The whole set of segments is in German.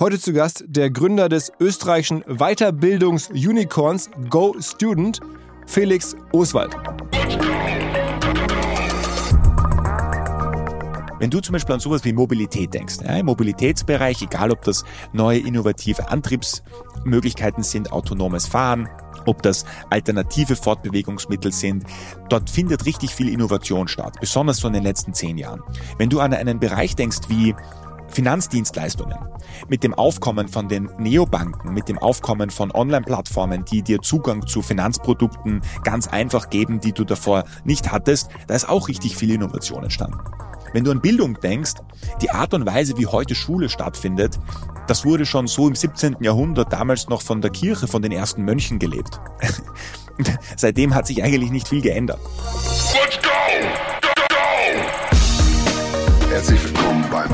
Heute zu Gast der Gründer des österreichischen Weiterbildungs-Unicorns Go Student, Felix Oswald. Wenn du zum Beispiel an sowas wie Mobilität denkst, ja, im Mobilitätsbereich, egal ob das neue innovative Antriebsmöglichkeiten sind, autonomes Fahren, ob das alternative Fortbewegungsmittel sind. Dort findet richtig viel Innovation statt, besonders so in den letzten zehn Jahren. Wenn du an einen Bereich denkst wie Finanzdienstleistungen, mit dem Aufkommen von den Neobanken, mit dem Aufkommen von Online-Plattformen, die dir Zugang zu Finanzprodukten ganz einfach geben, die du davor nicht hattest, da ist auch richtig viel Innovation entstanden. Wenn du an Bildung denkst, die Art und Weise, wie heute Schule stattfindet, das wurde schon so im 17. Jahrhundert damals noch von der Kirche, von den ersten Mönchen gelebt. Seitdem hat sich eigentlich nicht viel geändert. Let's go! Go, go! Herzlich willkommen beim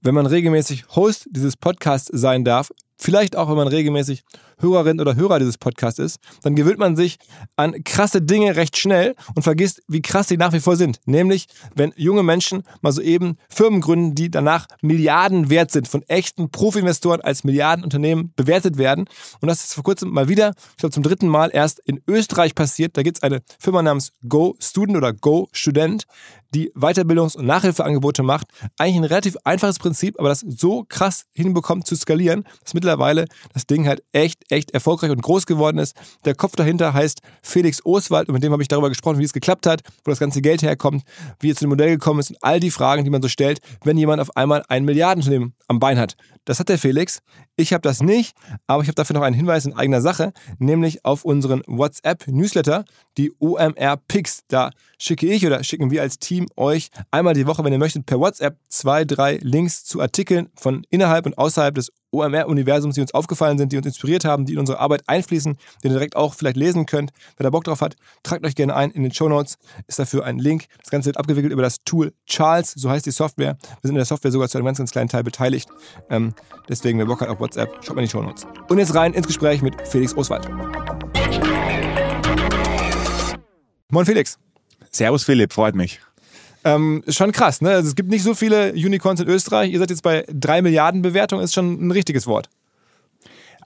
Wenn man regelmäßig Host dieses Podcasts sein darf, vielleicht auch wenn man regelmäßig Hörerin oder Hörer dieses Podcasts ist, dann gewöhnt man sich an krasse Dinge recht schnell und vergisst, wie krass sie nach wie vor sind. Nämlich, wenn junge Menschen mal so eben Firmen gründen, die danach Milliarden wert sind, von echten Profi-Investoren als Milliardenunternehmen bewertet werden. Und das ist vor kurzem mal wieder, ich glaube zum dritten Mal erst in Österreich passiert. Da gibt es eine Firma namens Go Student oder Go Student, die Weiterbildungs- und Nachhilfeangebote macht. Eigentlich ein relativ einfaches Prinzip, aber das so krass hinbekommt zu skalieren, dass mittlerweile das Ding halt echt echt erfolgreich und groß geworden ist. Der Kopf dahinter heißt Felix Oswald und mit dem habe ich darüber gesprochen, wie es geklappt hat, wo das ganze Geld herkommt, wie es zu dem Modell gekommen ist und all die Fragen, die man so stellt, wenn jemand auf einmal ein Milliardenunternehmen am Bein hat. Das hat der Felix. Ich habe das nicht, aber ich habe dafür noch einen Hinweis in eigener Sache, nämlich auf unseren WhatsApp-Newsletter, die OMR Picks. Da schicke ich oder schicken wir als Team euch einmal die Woche, wenn ihr möchtet, per WhatsApp zwei, drei Links zu Artikeln von innerhalb und außerhalb des OMR-Universums, die uns aufgefallen sind, die uns inspiriert haben, die in unsere Arbeit einfließen, die ihr direkt auch vielleicht lesen könnt. Wer da Bock drauf hat, tragt euch gerne ein. In den Show Notes ist dafür ein Link. Das Ganze wird abgewickelt über das Tool Charles, so heißt die Software. Wir sind in der Software sogar zu einem ganz, ganz kleinen Teil beteiligt. Ähm, deswegen, wer Bock hat auf WhatsApp, schaut mal in die Show Notes. Und jetzt rein ins Gespräch mit Felix Oswald. Moin Felix. Servus Philipp, freut mich. Ähm, ist schon krass, ne? Also es gibt nicht so viele Unicorns in Österreich. Ihr seid jetzt bei drei Milliarden Bewertungen, ist schon ein richtiges Wort.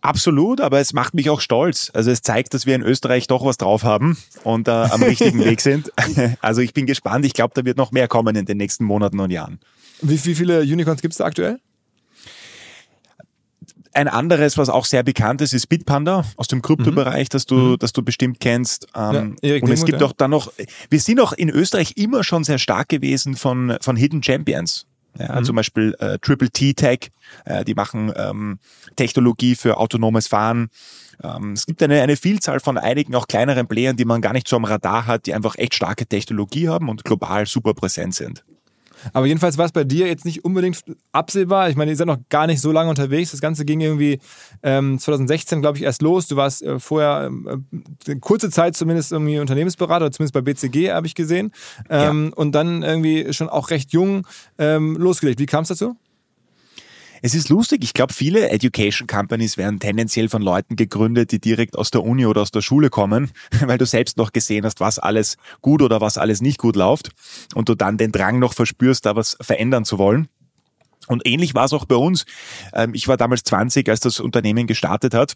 Absolut, aber es macht mich auch stolz. Also es zeigt, dass wir in Österreich doch was drauf haben und äh, am richtigen Weg sind. Also ich bin gespannt. Ich glaube, da wird noch mehr kommen in den nächsten Monaten und Jahren. Wie, wie viele Unicorns gibt es da aktuell? Ein anderes, was auch sehr bekannt ist, ist Bitpanda aus dem Kryptobereich, mhm. das du, mhm. das du bestimmt kennst. Ähm, ja, und es gibt ja. auch dann noch, wir sind auch in Österreich immer schon sehr stark gewesen von, von Hidden Champions. Ja, mhm. Zum Beispiel äh, Triple T Tech, äh, die machen ähm, Technologie für autonomes Fahren. Ähm, es gibt eine, eine Vielzahl von einigen auch kleineren Playern, die man gar nicht so am Radar hat, die einfach echt starke Technologie haben und global super präsent sind. Aber jedenfalls war es bei dir jetzt nicht unbedingt absehbar. Ich meine, ihr seid noch gar nicht so lange unterwegs. Das Ganze ging irgendwie ähm, 2016, glaube ich, erst los. Du warst äh, vorher äh, kurze Zeit zumindest irgendwie Unternehmensberater, zumindest bei BCG habe ich gesehen. Ähm, ja. Und dann irgendwie schon auch recht jung ähm, losgelegt. Wie kam es dazu? Es ist lustig, ich glaube, viele Education Companies werden tendenziell von Leuten gegründet, die direkt aus der Uni oder aus der Schule kommen, weil du selbst noch gesehen hast, was alles gut oder was alles nicht gut läuft und du dann den Drang noch verspürst, da was verändern zu wollen. Und ähnlich war es auch bei uns. Ähm, ich war damals 20, als das Unternehmen gestartet hat.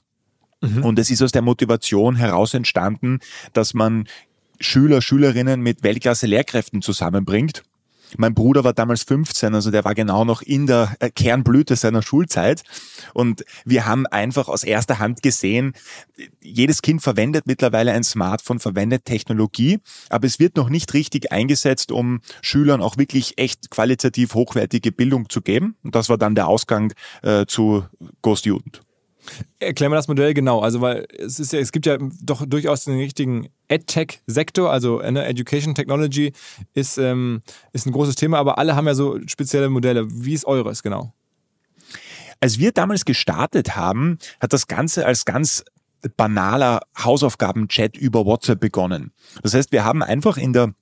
Mhm. Und es ist aus der Motivation heraus entstanden, dass man Schüler, Schülerinnen mit Weltklasse Lehrkräften zusammenbringt mein Bruder war damals 15, also der war genau noch in der äh, Kernblüte seiner Schulzeit. Und wir haben einfach aus erster Hand gesehen, jedes Kind verwendet mittlerweile ein Smartphone, verwendet Technologie, aber es wird noch nicht richtig eingesetzt, um Schülern auch wirklich echt qualitativ hochwertige Bildung zu geben. Und das war dann der Ausgang äh, zu Ghost Jugend. Erklär mal das Modell genau. Also, weil es ist ja, es gibt ja doch durchaus den richtigen EdTech-Sektor, also ne, Education Technology ist, ähm, ist ein großes Thema, aber alle haben ja so spezielle Modelle. Wie ist eures genau? Als wir damals gestartet haben, hat das Ganze als ganz banaler Hausaufgaben-Chat über WhatsApp begonnen. Das heißt, wir haben einfach in der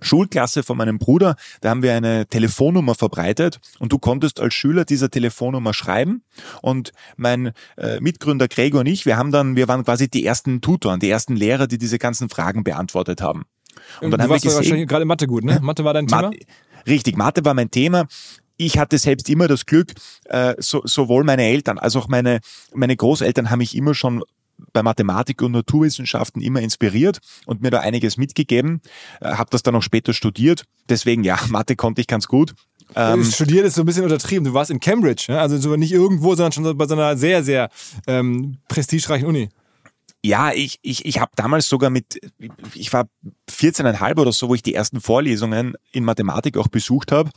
Schulklasse von meinem Bruder, da haben wir eine Telefonnummer verbreitet und du konntest als Schüler dieser Telefonnummer schreiben und mein äh, Mitgründer Gregor und ich, wir haben dann, wir waren quasi die ersten Tutoren, die ersten Lehrer, die diese ganzen Fragen beantwortet haben. Und dann du haben warst wir gesehen, wahrscheinlich gerade Mathe gut, ne? Mathe war dein Thema? Mathe, richtig, Mathe war mein Thema ich hatte selbst immer das Glück, äh, so, sowohl meine Eltern als auch meine, meine Großeltern haben mich immer schon bei Mathematik und Naturwissenschaften immer inspiriert und mir da einiges mitgegeben. Äh, habe das dann auch später studiert. Deswegen, ja, Mathe konnte ich ganz gut. Ähm, Studiert ist so ein bisschen untertrieben. Du warst in Cambridge, ne? also so nicht irgendwo, sondern schon bei so einer sehr, sehr ähm, prestigereichen Uni. Ja, ich, ich, ich habe damals sogar mit, ich war 14,5 oder so, wo ich die ersten Vorlesungen in Mathematik auch besucht habe.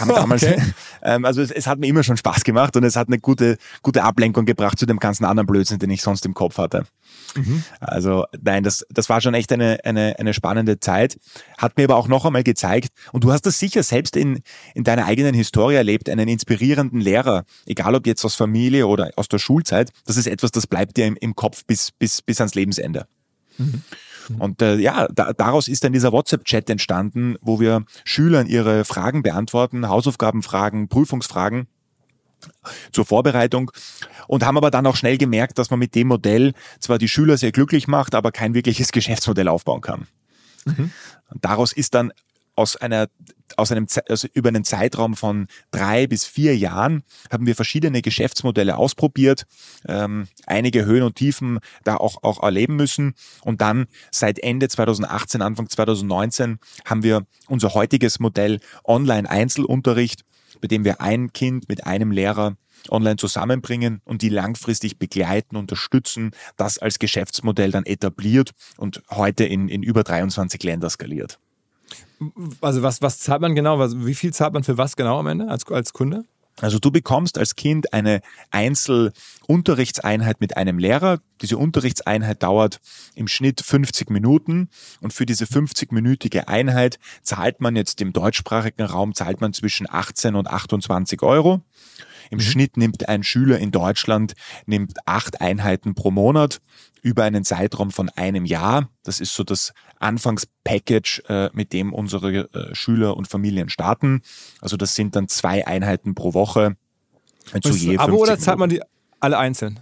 Haben damals, okay. ähm, also es, es, hat mir immer schon Spaß gemacht und es hat eine gute, gute Ablenkung gebracht zu dem ganzen anderen Blödsinn, den ich sonst im Kopf hatte. Mhm. Also nein, das, das war schon echt eine, eine, eine spannende Zeit. Hat mir aber auch noch einmal gezeigt, und du hast das sicher selbst in, in deiner eigenen Historie erlebt, einen inspirierenden Lehrer, egal ob jetzt aus Familie oder aus der Schulzeit, das ist etwas, das bleibt dir im, im Kopf bis, bis, bis ans Lebensende. Mhm. Und äh, ja, da, daraus ist dann dieser WhatsApp-Chat entstanden, wo wir Schülern ihre Fragen beantworten, Hausaufgabenfragen, Prüfungsfragen zur Vorbereitung und haben aber dann auch schnell gemerkt, dass man mit dem Modell zwar die Schüler sehr glücklich macht, aber kein wirkliches Geschäftsmodell aufbauen kann. Mhm. Daraus ist dann aus einer aus einem also über einen Zeitraum von drei bis vier Jahren haben wir verschiedene Geschäftsmodelle ausprobiert, ähm, einige Höhen und Tiefen da auch auch erleben müssen und dann seit Ende 2018 Anfang 2019 haben wir unser heutiges Modell Online Einzelunterricht bei dem wir ein Kind mit einem Lehrer online zusammenbringen und die langfristig begleiten, unterstützen, das als Geschäftsmodell dann etabliert und heute in, in über 23 Länder skaliert. Also was, was zahlt man genau? Wie viel zahlt man für was genau am Ende als, als Kunde? Also du bekommst als Kind eine Einzelunterrichtseinheit mit einem Lehrer. Diese Unterrichtseinheit dauert im Schnitt 50 Minuten und für diese 50-minütige Einheit zahlt man jetzt im deutschsprachigen Raum zahlt man zwischen 18 und 28 Euro. Im mhm. Schnitt nimmt ein Schüler in Deutschland nimmt acht Einheiten pro Monat über einen Zeitraum von einem Jahr. Das ist so das Anfangspackage, äh, mit dem unsere äh, Schüler und Familien starten. Also das sind dann zwei Einheiten pro Woche. Zu je Abo oder zahlt man die alle einzeln?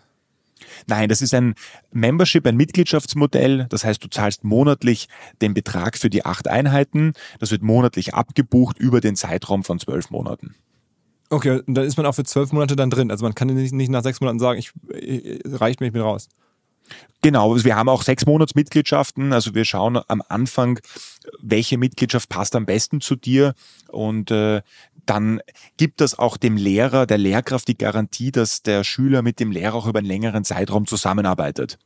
Nein, das ist ein Membership, ein Mitgliedschaftsmodell. Das heißt, du zahlst monatlich den Betrag für die acht Einheiten. Das wird monatlich abgebucht über den Zeitraum von zwölf Monaten. Okay, und dann ist man auch für zwölf Monate dann drin. Also man kann nicht, nicht nach sechs Monaten sagen, ich, ich reicht mir, ich bin raus. Genau, also wir haben auch sechs Monatsmitgliedschaften. Also wir schauen am Anfang, welche Mitgliedschaft passt am besten zu dir und äh, dann gibt das auch dem Lehrer, der Lehrkraft die Garantie, dass der Schüler mit dem Lehrer auch über einen längeren Zeitraum zusammenarbeitet.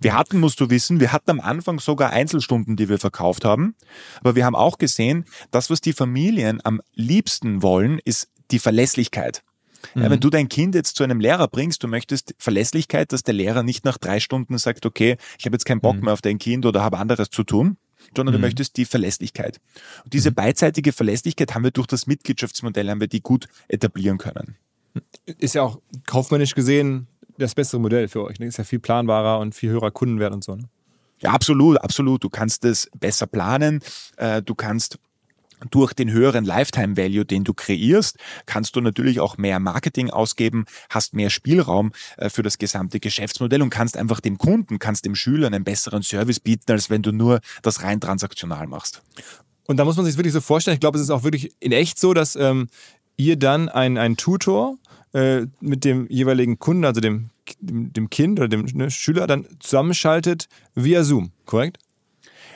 Wir hatten, musst du wissen, wir hatten am Anfang sogar Einzelstunden, die wir verkauft haben. Aber wir haben auch gesehen, das, was die Familien am liebsten wollen, ist die Verlässlichkeit. Mhm. Ja, wenn du dein Kind jetzt zu einem Lehrer bringst, du möchtest Verlässlichkeit, dass der Lehrer nicht nach drei Stunden sagt, okay, ich habe jetzt keinen Bock mhm. mehr auf dein Kind oder habe anderes zu tun. sondern mhm. du möchtest die Verlässlichkeit. Und diese mhm. beidseitige Verlässlichkeit haben wir durch das Mitgliedschaftsmodell, haben wir die gut etablieren können. Ist ja auch kaufmännisch gesehen das bessere Modell für euch. Ne? Ist ja viel planbarer und viel höherer Kundenwert und so. Ne? Ja, absolut, absolut. Du kannst es besser planen. Äh, du kannst durch den höheren Lifetime Value, den du kreierst, kannst du natürlich auch mehr Marketing ausgeben, hast mehr Spielraum äh, für das gesamte Geschäftsmodell und kannst einfach dem Kunden, kannst dem Schüler einen besseren Service bieten, als wenn du nur das rein transaktional machst. Und da muss man sich wirklich so vorstellen, ich glaube, es ist auch wirklich in echt so, dass ähm, ihr dann einen Tutor äh, mit dem jeweiligen Kunden, also dem, dem Kind oder dem ne, Schüler, dann zusammenschaltet via Zoom, korrekt?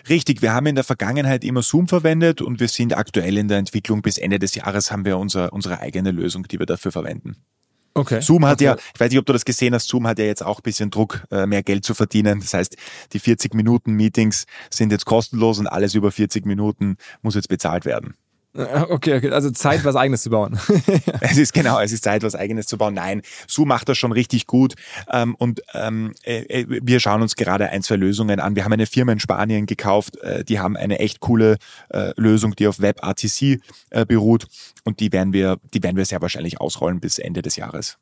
Richtig, wir haben in der Vergangenheit immer Zoom verwendet und wir sind aktuell in der Entwicklung. Bis Ende des Jahres haben wir unser, unsere eigene Lösung, die wir dafür verwenden. Okay. Zoom hat okay. ja, ich weiß nicht, ob du das gesehen hast, Zoom hat ja jetzt auch ein bisschen Druck, äh, mehr Geld zu verdienen. Das heißt, die 40 Minuten Meetings sind jetzt kostenlos und alles über 40 Minuten muss jetzt bezahlt werden. Okay, okay, also Zeit, was Eigenes zu bauen. es ist genau, es ist Zeit, was Eigenes zu bauen. Nein, Su macht das schon richtig gut ähm, und ähm, äh, äh, wir schauen uns gerade ein, zwei Lösungen an. Wir haben eine Firma in Spanien gekauft, äh, die haben eine echt coole äh, Lösung, die auf WebRTC äh, beruht und die werden wir, die werden wir sehr wahrscheinlich ausrollen bis Ende des Jahres.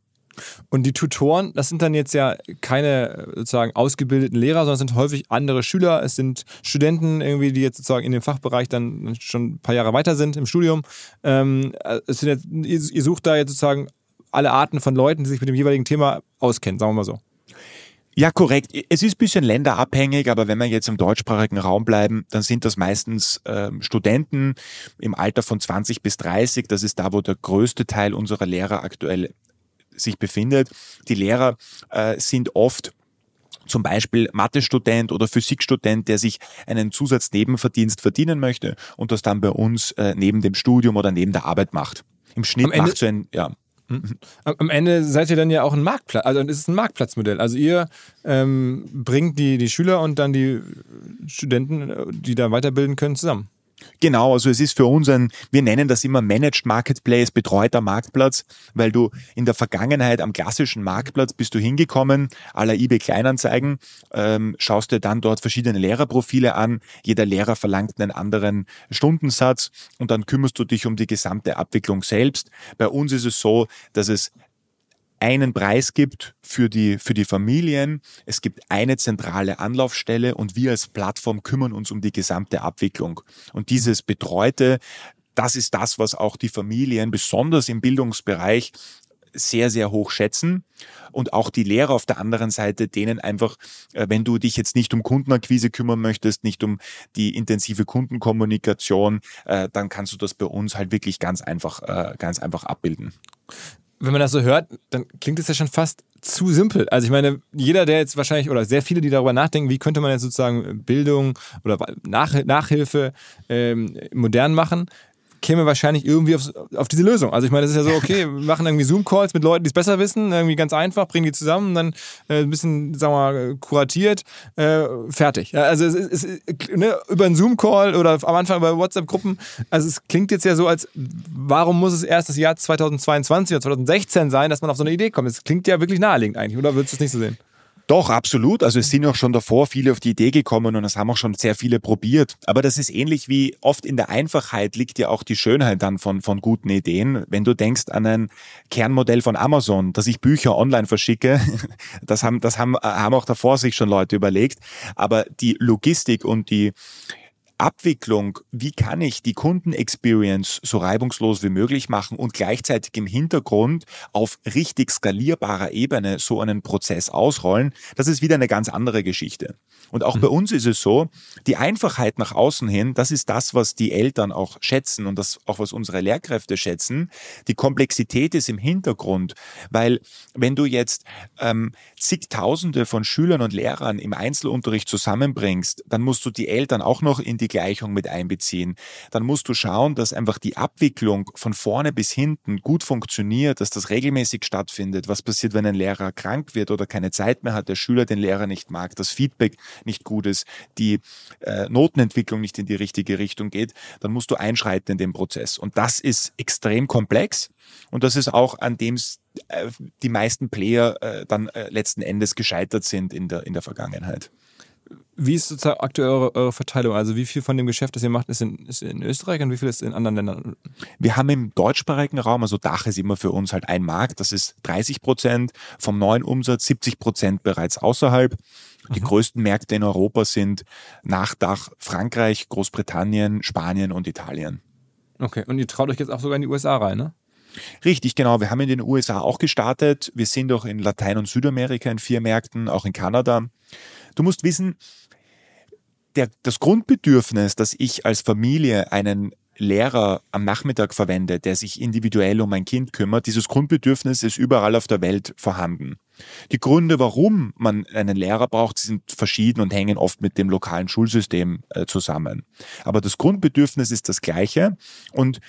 Und die Tutoren, das sind dann jetzt ja keine sozusagen ausgebildeten Lehrer, sondern es sind häufig andere Schüler. Es sind Studenten irgendwie, die jetzt sozusagen in dem Fachbereich dann schon ein paar Jahre weiter sind im Studium. Ähm, es sind jetzt, ihr sucht da jetzt sozusagen alle Arten von Leuten, die sich mit dem jeweiligen Thema auskennen, sagen wir mal so. Ja, korrekt. Es ist ein bisschen länderabhängig, aber wenn wir jetzt im deutschsprachigen Raum bleiben, dann sind das meistens ähm, Studenten im Alter von 20 bis 30. Das ist da, wo der größte Teil unserer Lehrer aktuell sich befindet. Die Lehrer äh, sind oft zum Beispiel Mathestudent oder Physikstudent, der sich einen Zusatznebenverdienst verdienen möchte und das dann bei uns äh, neben dem Studium oder neben der Arbeit macht. Im Schnitt macht so ein, ja. Mhm. Am Ende seid ihr dann ja auch ein Marktplatz, also es ist ein Marktplatzmodell. Also ihr ähm, bringt die, die Schüler und dann die Studenten, die da weiterbilden können, zusammen. Genau, also es ist für uns ein, wir nennen das immer Managed Marketplace, betreuter Marktplatz, weil du in der Vergangenheit am klassischen Marktplatz bist du hingekommen, aller eBay Kleinanzeigen, ähm, schaust dir dann dort verschiedene Lehrerprofile an, jeder Lehrer verlangt einen anderen Stundensatz und dann kümmerst du dich um die gesamte Abwicklung selbst. Bei uns ist es so, dass es einen Preis gibt für die, für die Familien. Es gibt eine zentrale Anlaufstelle und wir als Plattform kümmern uns um die gesamte Abwicklung. Und dieses Betreute, das ist das, was auch die Familien besonders im Bildungsbereich sehr, sehr hoch schätzen. Und auch die Lehrer auf der anderen Seite, denen einfach, äh, wenn du dich jetzt nicht um Kundenakquise kümmern möchtest, nicht um die intensive Kundenkommunikation, äh, dann kannst du das bei uns halt wirklich ganz einfach, äh, ganz einfach abbilden wenn man das so hört, dann klingt es ja schon fast zu simpel. Also ich meine, jeder, der jetzt wahrscheinlich, oder sehr viele, die darüber nachdenken, wie könnte man jetzt sozusagen Bildung oder Nach Nachhilfe ähm, modern machen, käme wahrscheinlich irgendwie auf, auf diese Lösung. Also ich meine, das ist ja so, okay, wir machen irgendwie Zoom-Calls mit Leuten, die es besser wissen, irgendwie ganz einfach, bringen die zusammen, dann äh, ein bisschen, sagen wir mal, kuratiert, äh, fertig. Also es ist, ne, über einen Zoom-Call oder am Anfang über WhatsApp-Gruppen, also es klingt jetzt ja so, als warum muss es erst das Jahr 2022 oder 2016 sein, dass man auf so eine Idee kommt? Es klingt ja wirklich naheliegend eigentlich, oder würdest du es nicht so sehen? Doch, absolut. Also es sind auch schon davor viele auf die Idee gekommen und es haben auch schon sehr viele probiert. Aber das ist ähnlich wie oft in der Einfachheit liegt ja auch die Schönheit dann von, von guten Ideen. Wenn du denkst an ein Kernmodell von Amazon, dass ich Bücher online verschicke, das haben, das haben, haben auch davor sich schon Leute überlegt. Aber die Logistik und die, Abwicklung, wie kann ich die Kundenexperience so reibungslos wie möglich machen und gleichzeitig im Hintergrund auf richtig skalierbarer Ebene so einen Prozess ausrollen, das ist wieder eine ganz andere Geschichte. Und auch mhm. bei uns ist es so, die Einfachheit nach außen hin, das ist das, was die Eltern auch schätzen und das auch, was unsere Lehrkräfte schätzen. Die Komplexität ist im Hintergrund, weil wenn du jetzt ähm, zigtausende von Schülern und Lehrern im Einzelunterricht zusammenbringst, dann musst du die Eltern auch noch in die die Gleichung mit einbeziehen. Dann musst du schauen, dass einfach die Abwicklung von vorne bis hinten gut funktioniert, dass das regelmäßig stattfindet. Was passiert, wenn ein Lehrer krank wird oder keine Zeit mehr hat, der Schüler den Lehrer nicht mag, das Feedback nicht gut ist, die äh, Notenentwicklung nicht in die richtige Richtung geht, dann musst du einschreiten in den Prozess. Und das ist extrem komplex. Und das ist auch an dem äh, die meisten Player äh, dann äh, letzten Endes gescheitert sind in der, in der Vergangenheit Wie ist sozusagen aktuell eure, eure, Verteilung? Also wie viel von dem Geschäft, das ihr macht, ist in, ist in Österreich und wie viel ist in anderen Ländern? Wir haben im deutschsprachigen Raum, also Dach ist immer für uns halt ein Markt, das ist 30 Prozent vom neuen Umsatz, 70 Prozent bereits außerhalb. Die mhm. größten Märkte in Europa sind nach Dach Frankreich, Großbritannien, Spanien und Italien. Okay, und ihr traut euch jetzt auch sogar in die USA rein, ne? Richtig, genau. Wir haben in den USA auch gestartet. Wir sind auch in Latein- und Südamerika in vier Märkten, auch in Kanada. Du musst wissen, der, das Grundbedürfnis, dass ich als Familie einen Lehrer am Nachmittag verwende, der sich individuell um mein Kind kümmert, dieses Grundbedürfnis ist überall auf der Welt vorhanden. Die Gründe, warum man einen Lehrer braucht, sind verschieden und hängen oft mit dem lokalen Schulsystem äh, zusammen. Aber das Grundbedürfnis ist das gleiche und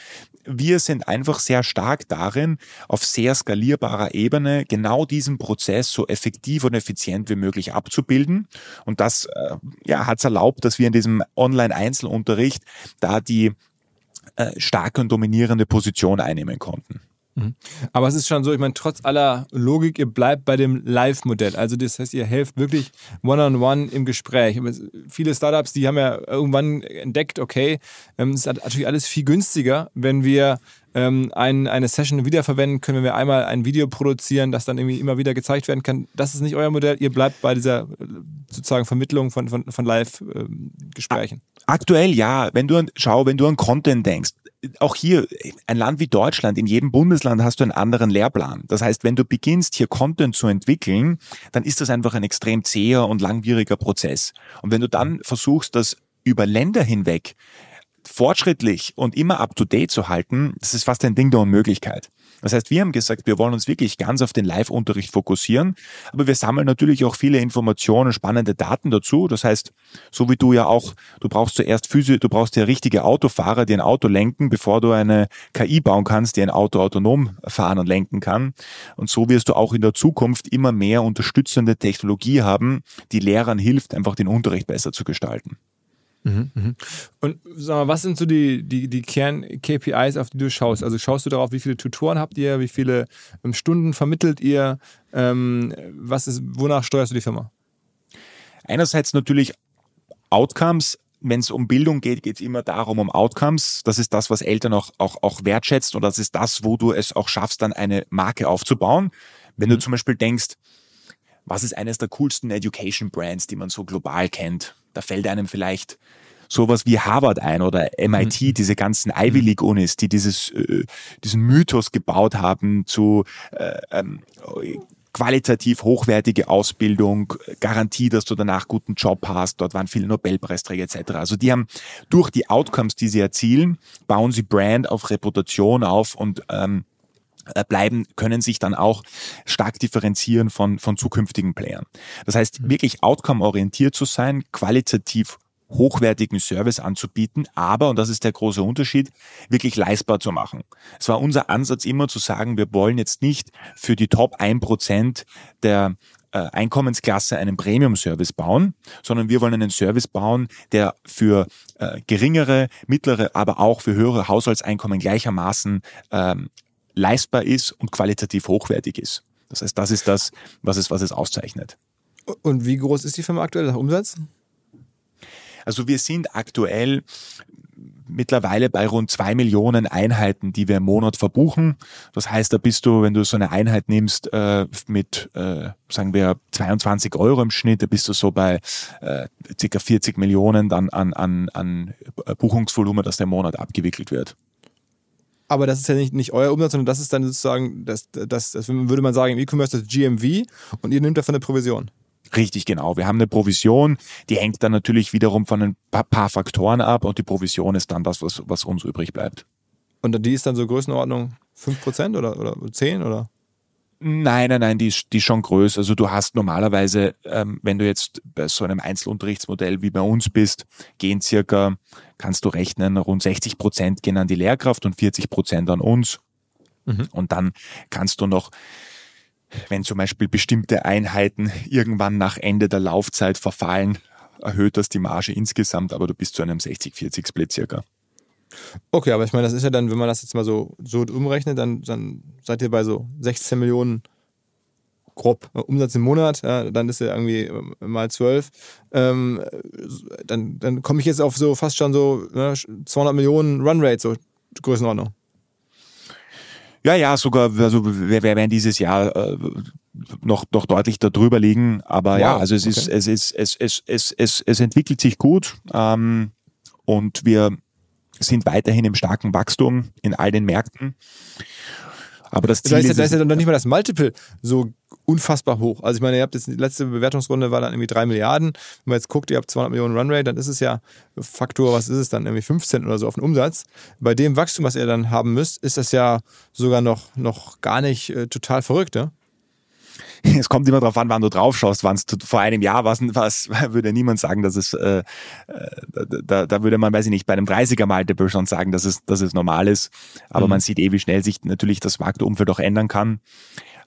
wir sind einfach sehr stark darin, auf sehr skalierbarer Ebene genau diesen Prozess so effektiv und effizient wie möglich abzubilden. Und das äh, ja, hat es erlaubt, dass wir in diesem Online-Einzelunterricht da die äh, starke und dominierende Position einnehmen konnten. Mhm. Aber es ist schon so, ich meine, trotz aller Logik, ihr bleibt bei dem Live-Modell. Also das heißt, ihr helft wirklich one-on-one -on -one im Gespräch. Viele Startups, die haben ja irgendwann entdeckt, okay, ähm, es ist natürlich alles viel günstiger, wenn wir ähm, ein, eine Session wiederverwenden können, wenn wir einmal ein Video produzieren, das dann irgendwie immer wieder gezeigt werden kann. Das ist nicht euer Modell. Ihr bleibt bei dieser sozusagen Vermittlung von, von, von Live-Gesprächen. Aktuell ja. Wenn du an, schau, wenn du an Content denkst, auch hier, ein Land wie Deutschland, in jedem Bundesland hast du einen anderen Lehrplan. Das heißt, wenn du beginnst, hier Content zu entwickeln, dann ist das einfach ein extrem zäher und langwieriger Prozess. Und wenn du dann versuchst, das über Länder hinweg fortschrittlich und immer up to date zu halten, das ist fast ein Ding der Unmöglichkeit. Das heißt, wir haben gesagt, wir wollen uns wirklich ganz auf den Live-Unterricht fokussieren, aber wir sammeln natürlich auch viele Informationen, spannende Daten dazu. Das heißt, so wie du ja auch, du brauchst zuerst Physio, du brauchst ja richtige Autofahrer, die ein Auto lenken, bevor du eine KI bauen kannst, die ein Auto autonom fahren und lenken kann. Und so wirst du auch in der Zukunft immer mehr unterstützende Technologie haben, die Lehrern hilft, einfach den Unterricht besser zu gestalten. Mhm, mhm. Und sag mal, was sind so die, die, die Kern-KPIs, auf die du schaust? Also schaust du darauf, wie viele Tutoren habt ihr, wie viele ähm, Stunden vermittelt ihr? Ähm, was ist, wonach steuerst du die Firma? Einerseits natürlich Outcomes, wenn es um Bildung geht, geht es immer darum, um Outcomes. Das ist das, was Eltern auch, auch, auch wertschätzen und das ist das, wo du es auch schaffst, dann eine Marke aufzubauen. Wenn mhm. du zum Beispiel denkst, was ist eines der coolsten Education Brands, die man so global kennt? Da fällt einem vielleicht sowas wie Harvard ein oder MIT, mhm. diese ganzen Ivy League Unis, die dieses, äh, diesen Mythos gebaut haben zu äh, ähm, qualitativ hochwertige Ausbildung, Garantie, dass du danach guten Job hast. Dort waren viele Nobelpreisträger etc. Also die haben durch die Outcomes, die sie erzielen, bauen sie Brand auf Reputation auf und ähm, äh, bleiben, können sich dann auch stark differenzieren von, von zukünftigen Playern. Das heißt, mhm. wirklich outcome-orientiert zu sein, qualitativ hochwertigen Service anzubieten, aber, und das ist der große Unterschied, wirklich leistbar zu machen. Es war unser Ansatz immer zu sagen, wir wollen jetzt nicht für die Top 1% der äh, Einkommensklasse einen Premium-Service bauen, sondern wir wollen einen Service bauen, der für äh, geringere, mittlere, aber auch für höhere Haushaltseinkommen gleichermaßen ähm, leistbar ist und qualitativ hochwertig ist. Das heißt, das ist das, was es, was es auszeichnet. Und wie groß ist die Firma aktuell, der Umsatz? Also wir sind aktuell mittlerweile bei rund zwei Millionen Einheiten, die wir im Monat verbuchen. Das heißt, da bist du, wenn du so eine Einheit nimmst äh, mit, äh, sagen wir, 22 Euro im Schnitt, da bist du so bei äh, ca. 40 Millionen dann an, an, an Buchungsvolumen, das der Monat abgewickelt wird aber das ist ja nicht, nicht euer Umsatz, sondern das ist dann sozusagen, das, das, das würde man sagen, im E-Commerce das GMV und ihr nehmt davon eine Provision. Richtig, genau. Wir haben eine Provision, die hängt dann natürlich wiederum von ein paar, paar Faktoren ab und die Provision ist dann das, was, was uns übrig bleibt. Und die ist dann so Größenordnung 5% oder, oder 10 oder? Nein, nein, nein, die ist, die ist schon größer. Also du hast normalerweise, ähm, wenn du jetzt bei so einem Einzelunterrichtsmodell wie bei uns bist, gehen circa, kannst du rechnen, rund 60 Prozent gehen an die Lehrkraft und 40 Prozent an uns. Mhm. Und dann kannst du noch, wenn zum Beispiel bestimmte Einheiten irgendwann nach Ende der Laufzeit verfallen, erhöht das die Marge insgesamt, aber du bist zu einem 60-40-Split circa. Okay, aber ich meine, das ist ja dann, wenn man das jetzt mal so, so umrechnet, dann, dann seid ihr bei so 16 Millionen grob äh, Umsatz im Monat, ja, dann ist er irgendwie äh, mal zwölf, ähm, dann, dann komme ich jetzt auf so fast schon so ne, 200 Millionen Runrate, so Größenordnung. Ja, ja, sogar, also wir werden dieses Jahr äh, noch, noch deutlich darüber liegen. Aber wow, ja, also es okay. ist, es ist, es, es, es, es, es entwickelt sich gut ähm, und wir sind weiterhin im starken Wachstum in all den Märkten. Aber das Ziel da ist, ja, da ist ja dann nicht mal das Multiple so unfassbar hoch. Also ich meine, ihr habt jetzt die letzte Bewertungsrunde war dann irgendwie drei Milliarden. Wenn man jetzt guckt, ihr habt 200 Millionen Runrate, dann ist es ja Faktor, was ist es dann, irgendwie 15 oder so auf den Umsatz. Bei dem Wachstum, was ihr dann haben müsst, ist das ja sogar noch, noch gar nicht äh, total verrückt, ne? es kommt immer darauf an, wann du drauf schaust. Wann es vor einem Jahr was, was würde niemand sagen, dass es, äh, äh da, da würde man, weiß ich nicht, bei einem 30er Multiple schon sagen, dass es, dass es normal ist. Aber mhm. man sieht eh, wie schnell sich natürlich das Marktumfeld auch ändern kann.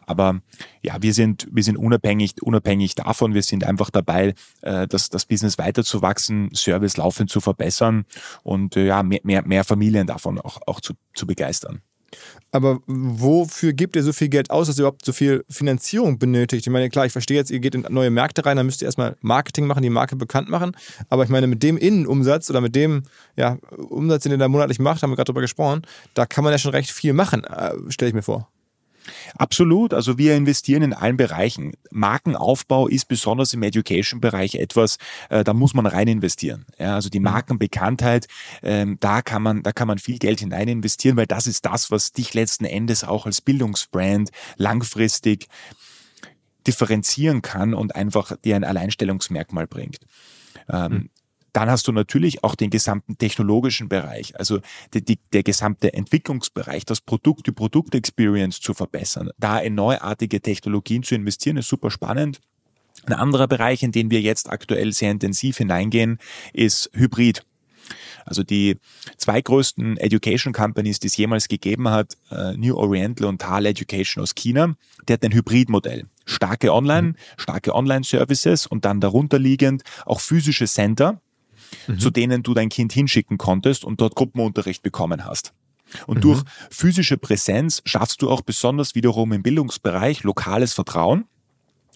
Aber ja, wir sind, wir sind unabhängig, unabhängig davon. Wir sind einfach dabei, äh, das, das Business weiterzuwachsen, Service laufend zu verbessern und äh, ja, mehr, mehr, mehr Familien davon auch, auch zu, zu begeistern. Aber wofür gebt ihr so viel Geld aus, dass ihr überhaupt so viel Finanzierung benötigt? Ich meine, klar, ich verstehe jetzt, ihr geht in neue Märkte rein, dann müsst ihr erstmal Marketing machen, die Marke bekannt machen. Aber ich meine, mit dem Innenumsatz oder mit dem ja, Umsatz, den ihr da monatlich macht, haben wir gerade drüber gesprochen, da kann man ja schon recht viel machen, äh, stelle ich mir vor. Absolut. Also wir investieren in allen Bereichen. Markenaufbau ist besonders im Education-Bereich etwas, äh, da muss man rein investieren. Ja, also die mhm. Markenbekanntheit, ähm, da kann man, da kann man viel Geld hinein investieren, weil das ist das, was dich letzten Endes auch als Bildungsbrand langfristig differenzieren kann und einfach dir ein Alleinstellungsmerkmal bringt. Ähm, mhm. Dann hast du natürlich auch den gesamten technologischen Bereich, also die, die, der gesamte Entwicklungsbereich, das Produkt, die Produktexperience zu verbessern. Da in neuartige Technologien zu investieren, ist super spannend. Ein anderer Bereich, in den wir jetzt aktuell sehr intensiv hineingehen, ist Hybrid. Also die zwei größten Education Companies, die es jemals gegeben hat, äh, New Oriental und TAL Education aus China, die hat ein Hybridmodell. Starke Online, starke Online-Services und dann darunter liegend auch physische Center, mhm. zu denen du dein Kind hinschicken konntest und dort Gruppenunterricht bekommen hast. Und mhm. durch physische Präsenz schaffst du auch besonders wiederum im Bildungsbereich lokales Vertrauen.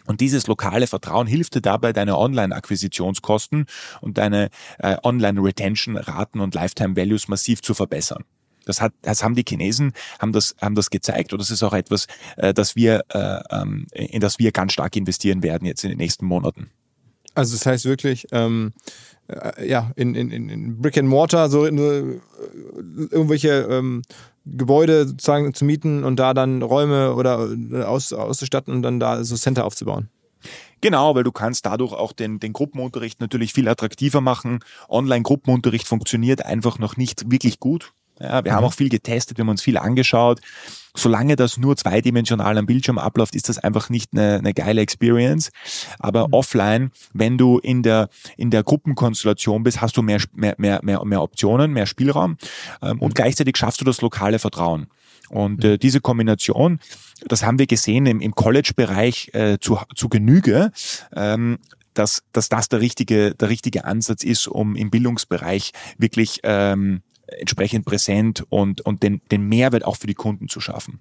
Und dieses lokale Vertrauen hilft dir dabei, deine Online-Akquisitionskosten und deine äh, Online-Retention-Raten und Lifetime-Values massiv zu verbessern. Das, hat, das haben die Chinesen haben das, haben das gezeigt und das ist auch etwas, äh, das wir, äh, ähm, in das wir ganz stark investieren werden jetzt in den nächsten Monaten. Also das heißt wirklich, ähm, äh, ja, in, in, in Brick and Mortar so in, äh, irgendwelche ähm, Gebäude sozusagen zu mieten und da dann Räume oder äh, aus, auszustatten und dann da so Center aufzubauen. Genau, weil du kannst dadurch auch den, den Gruppenunterricht natürlich viel attraktiver machen. Online-Gruppenunterricht funktioniert einfach noch nicht wirklich gut. Ja, wir mhm. haben auch viel getestet, wir haben uns viel angeschaut. Solange das nur zweidimensional am Bildschirm abläuft, ist das einfach nicht eine, eine geile Experience. Aber mhm. offline, wenn du in der, in der Gruppenkonstellation bist, hast du mehr, mehr, mehr, mehr, mehr Optionen, mehr Spielraum ähm, und mhm. gleichzeitig schaffst du das lokale Vertrauen. Und mhm. äh, diese Kombination, das haben wir gesehen im, im College-Bereich äh, zu, zu Genüge. Ähm, dass, dass das der richtige, der richtige Ansatz ist, um im Bildungsbereich wirklich ähm, entsprechend präsent und, und den, den Mehrwert auch für die Kunden zu schaffen.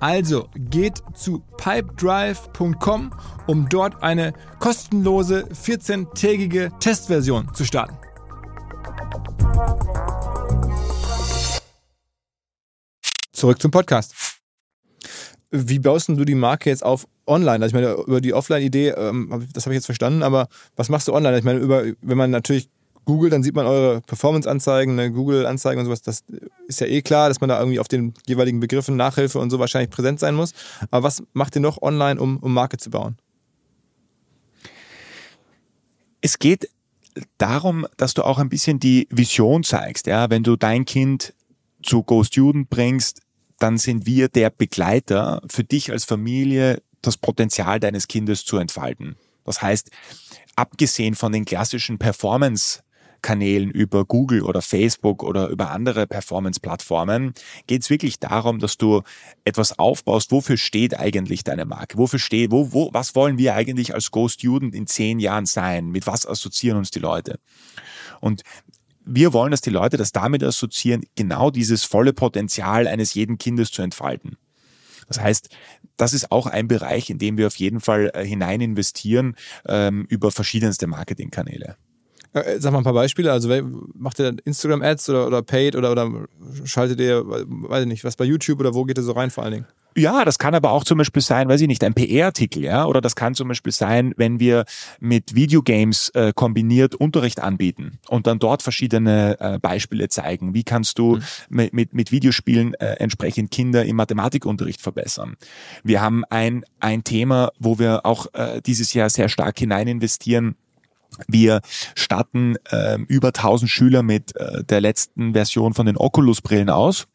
Also geht zu pipedrive.com, um dort eine kostenlose 14-tägige Testversion zu starten. Zurück zum Podcast. Wie baust du die Marke jetzt auf online? Also ich meine, über die Offline-Idee, ähm, das habe ich jetzt verstanden, aber was machst du online? Ich meine, über, wenn man natürlich googelt, dann sieht man eure Performance-Anzeigen, ne, Google-Anzeigen und sowas. Das ist ja eh klar, dass man da irgendwie auf den jeweiligen Begriffen Nachhilfe und so wahrscheinlich präsent sein muss. Aber was macht ihr noch online, um, um Marke zu bauen? Es geht darum, dass du auch ein bisschen die Vision zeigst. Ja? Wenn du dein Kind zu Go Student bringst, dann sind wir der Begleiter für dich als Familie, das Potenzial deines Kindes zu entfalten. Das heißt, abgesehen von den klassischen Performance Kanälen über Google oder Facebook oder über andere Performance-Plattformen geht es wirklich darum, dass du etwas aufbaust, wofür steht eigentlich deine Marke? Wofür steht, wo, wo, was wollen wir eigentlich als Go Student in zehn Jahren sein? Mit was assoziieren uns die Leute? Und wir wollen, dass die Leute das damit assoziieren, genau dieses volle Potenzial eines jeden Kindes zu entfalten. Das heißt, das ist auch ein Bereich, in dem wir auf jeden Fall äh, hinein investieren ähm, über verschiedenste Marketingkanäle. Äh, sag mal ein paar Beispiele. Also macht ihr Instagram-Ads oder, oder Paid oder, oder schaltet ihr, weiß ich nicht, was bei YouTube oder wo geht ihr so rein vor allen Dingen? Ja, das kann aber auch zum Beispiel sein, weiß ich nicht, ein PR-Artikel, ja, oder das kann zum Beispiel sein, wenn wir mit Videogames äh, kombiniert Unterricht anbieten und dann dort verschiedene äh, Beispiele zeigen. Wie kannst du mhm. mit, mit, mit Videospielen äh, entsprechend Kinder im Mathematikunterricht verbessern? Wir haben ein, ein Thema, wo wir auch äh, dieses Jahr sehr stark hinein investieren wir statten äh, über 1000 Schüler mit äh, der letzten Version von den Oculus-Brillen aus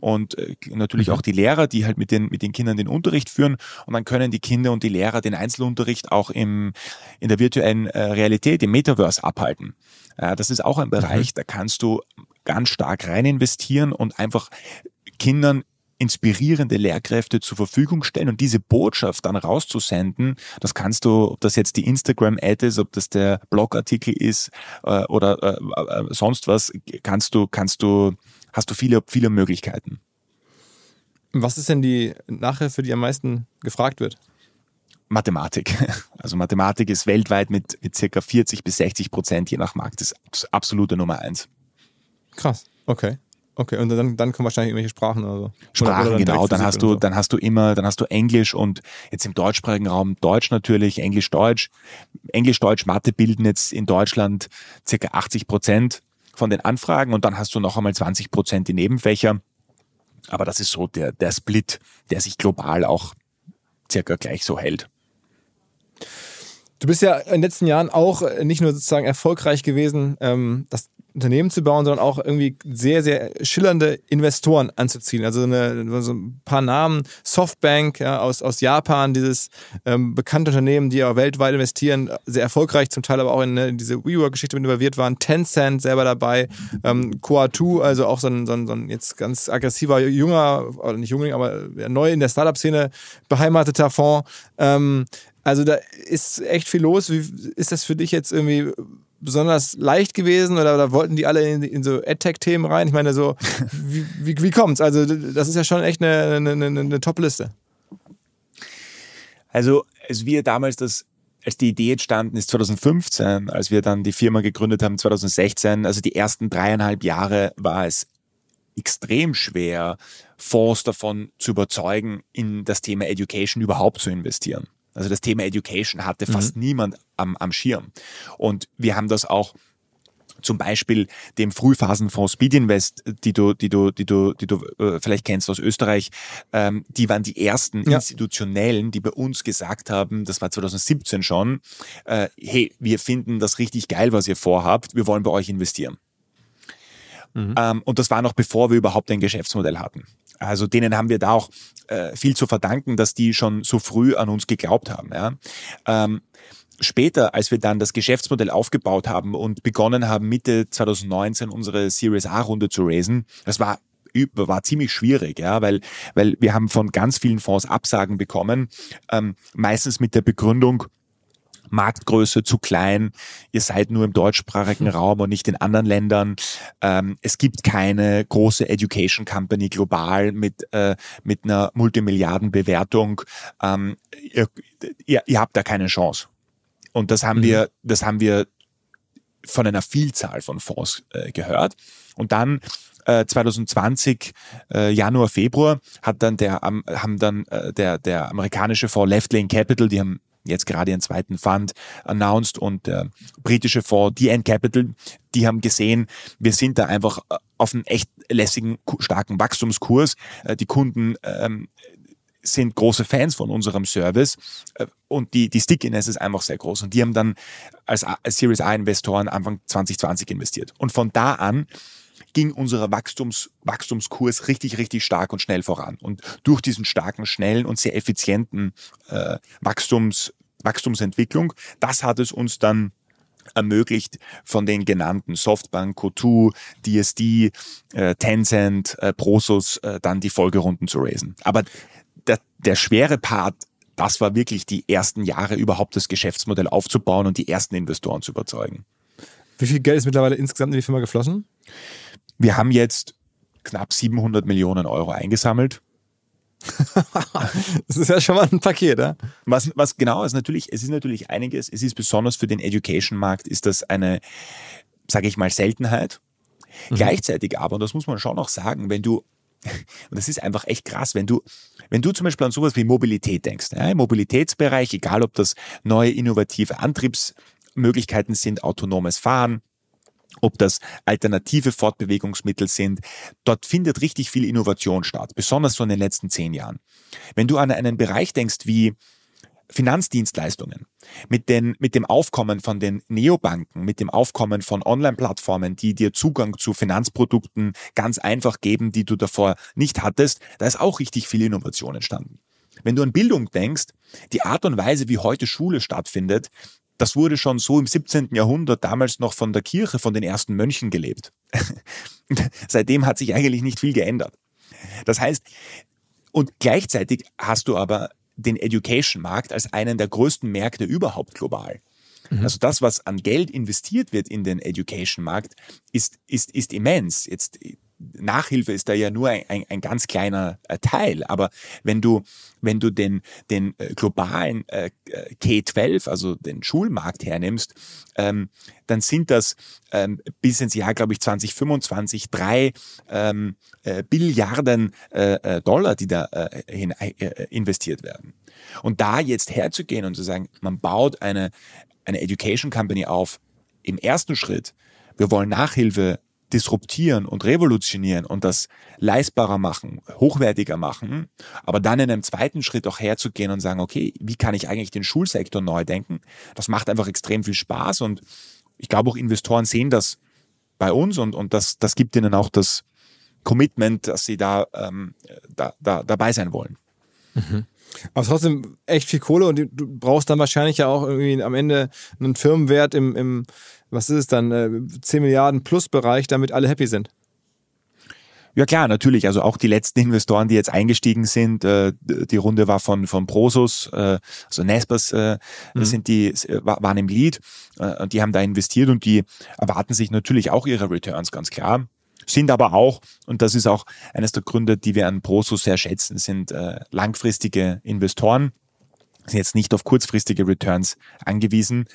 und äh, natürlich mhm. auch die Lehrer, die halt mit den, mit den Kindern den Unterricht führen. Und dann können die Kinder und die Lehrer den Einzelunterricht auch im, in der virtuellen äh, Realität, im Metaverse abhalten. Äh, das ist auch ein Bereich, mhm. da kannst du ganz stark rein investieren und einfach Kindern inspirierende Lehrkräfte zur Verfügung stellen und diese Botschaft dann rauszusenden, das kannst du, ob das jetzt die Instagram-Ad ist, ob das der Blogartikel ist äh, oder äh, äh, sonst was, kannst du, kannst du, hast du viele, viele Möglichkeiten. Was ist denn die Nachhilfe, die am meisten gefragt wird? Mathematik. Also Mathematik ist weltweit mit, mit circa 40 bis 60 Prozent je nach Markt das absolute Nummer eins. Krass, okay. Okay, und dann, dann kommen wahrscheinlich irgendwelche Sprachen oder so. Sprachen, oder, oder genau. Dann hast du, so. dann hast du immer, dann hast du Englisch und jetzt im deutschsprachigen Raum Deutsch natürlich, Englisch, Deutsch. Englisch, Deutsch, Mathe bilden jetzt in Deutschland circa 80 Prozent von den Anfragen und dann hast du noch einmal 20 Prozent die Nebenfächer. Aber das ist so der, der Split, der sich global auch circa gleich so hält. Du bist ja in den letzten Jahren auch nicht nur sozusagen erfolgreich gewesen, ähm, das Unternehmen zu bauen, sondern auch irgendwie sehr, sehr schillernde Investoren anzuziehen. Also eine, so ein paar Namen, Softbank ja, aus, aus Japan, dieses ähm, bekannte Unternehmen, die auch weltweit investieren, sehr erfolgreich, zum Teil aber auch in, ne, diese WeWork-Geschichte mit involviert waren. Tencent selber dabei, ähm, Coa2, also auch so ein, so, ein, so ein jetzt ganz aggressiver, junger, oder nicht junger, aber neu in der Startup-Szene beheimateter Fonds. Ähm, also da ist echt viel los. Wie ist das für dich jetzt irgendwie besonders leicht gewesen oder, oder wollten die alle in, in so AdTech-Themen rein? Ich meine, so, wie, wie, wie kommt's? Also, das ist ja schon echt eine, eine, eine, eine Top-Liste. Also, als wir damals das als die Idee entstanden ist 2015, als wir dann die Firma gegründet haben 2016, also die ersten dreieinhalb Jahre war es extrem schwer, Fonds davon zu überzeugen, in das Thema Education überhaupt zu investieren. Also das Thema Education hatte fast mhm. niemand am, am Schirm. Und wir haben das auch zum Beispiel dem Frühphasenfonds Speed Invest, die du, die du, die du, die du äh, vielleicht kennst aus Österreich, ähm, die waren die ersten ja. institutionellen, die bei uns gesagt haben, das war 2017 schon, äh, hey, wir finden das richtig geil, was ihr vorhabt, wir wollen bei euch investieren. Mhm. Ähm, und das war noch bevor wir überhaupt ein Geschäftsmodell hatten. Also denen haben wir da auch äh, viel zu verdanken, dass die schon so früh an uns geglaubt haben. Ja. Ähm, später, als wir dann das Geschäftsmodell aufgebaut haben und begonnen haben, Mitte 2019 unsere Series A-Runde zu raisen, das war war ziemlich schwierig, ja, weil, weil wir haben von ganz vielen Fonds Absagen bekommen, ähm, meistens mit der Begründung, Marktgröße zu klein, ihr seid nur im deutschsprachigen hm. Raum und nicht in anderen Ländern. Ähm, es gibt keine große Education Company global mit, äh, mit einer Multimilliardenbewertung. Ähm, ihr, ihr, ihr habt da keine Chance. Und das haben mhm. wir, das haben wir von einer Vielzahl von Fonds äh, gehört. Und dann 2020 äh, Januar Februar hat dann der haben dann äh, der der amerikanische Fonds Left Lane Capital die haben jetzt gerade ihren zweiten Fund announced und der britische Fonds DN Capital, die haben gesehen, wir sind da einfach äh, auf einem echt lässigen, starken Wachstumskurs. Äh, die Kunden ähm, sind große Fans von unserem Service äh, und die, die Stickiness ist einfach sehr groß. Und die haben dann als, als Series A-Investoren Anfang 2020 investiert. Und von da an ging unser Wachstums, Wachstumskurs richtig, richtig stark und schnell voran. Und durch diesen starken, schnellen und sehr effizienten äh, Wachstums, Wachstumsentwicklung, das hat es uns dann ermöglicht von den genannten Softbank, Co2, DSD, äh, Tencent, äh, Prosus äh, dann die Folgerunden zu raisen. Aber der, der schwere Part, das war wirklich die ersten Jahre überhaupt das Geschäftsmodell aufzubauen und die ersten Investoren zu überzeugen. Wie viel Geld ist mittlerweile insgesamt in die Firma geflossen? Wir haben jetzt knapp 700 Millionen Euro eingesammelt. das ist ja schon mal ein Paket, ja? Was, was genau ist natürlich, es ist natürlich einiges, es ist besonders für den Education-Markt, ist das eine, sage ich mal, Seltenheit. Mhm. Gleichzeitig aber, und das muss man schon noch sagen, wenn du, und das ist einfach echt krass, wenn du, wenn du zum Beispiel an sowas wie Mobilität denkst, ja, im Mobilitätsbereich, egal ob das neue innovative Antriebsmöglichkeiten sind, autonomes Fahren, ob das alternative Fortbewegungsmittel sind. Dort findet richtig viel Innovation statt, besonders so in den letzten zehn Jahren. Wenn du an einen Bereich denkst wie Finanzdienstleistungen, mit, den, mit dem Aufkommen von den Neobanken, mit dem Aufkommen von Online-Plattformen, die dir Zugang zu Finanzprodukten ganz einfach geben, die du davor nicht hattest, da ist auch richtig viel Innovation entstanden. Wenn du an Bildung denkst, die Art und Weise, wie heute Schule stattfindet, das wurde schon so im 17. Jahrhundert damals noch von der Kirche, von den ersten Mönchen gelebt. Seitdem hat sich eigentlich nicht viel geändert. Das heißt, und gleichzeitig hast du aber den Education-Markt als einen der größten Märkte überhaupt global. Mhm. Also das, was an Geld investiert wird in den Education-Markt, ist, ist, ist immens. Jetzt Nachhilfe ist da ja nur ein, ein, ein, ganz kleiner äh, Teil. Aber wenn du, wenn du den, den äh, globalen äh, K12, also den Schulmarkt hernimmst, ähm, dann sind das ähm, bis ins Jahr, glaube ich, 2025 drei ähm, äh, Billiarden äh, Dollar, die da hin, investiert werden. Und da jetzt herzugehen und zu sagen, man baut eine, eine Education Company auf, im ersten Schritt, wir wollen Nachhilfe disruptieren und revolutionieren und das leistbarer machen, hochwertiger machen, aber dann in einem zweiten Schritt auch herzugehen und sagen, okay, wie kann ich eigentlich den Schulsektor neu denken? Das macht einfach extrem viel Spaß und ich glaube auch Investoren sehen das bei uns und, und das, das gibt ihnen auch das Commitment, dass sie da, ähm, da, da dabei sein wollen. Mhm. Aber trotzdem echt viel Kohle und du brauchst dann wahrscheinlich ja auch irgendwie am Ende einen Firmenwert im, im was ist es dann, äh, 10 Milliarden plus Bereich, damit alle happy sind. Ja klar, natürlich. Also auch die letzten Investoren, die jetzt eingestiegen sind, äh, die Runde war von von Prosus, äh, also Nespers äh, mhm. sind die waren im Lead, äh, die haben da investiert und die erwarten sich natürlich auch ihre Returns ganz klar. Sind aber auch, und das ist auch eines der Gründe, die wir an Prosus sehr schätzen, sind äh, langfristige Investoren sind jetzt nicht auf kurzfristige Returns angewiesen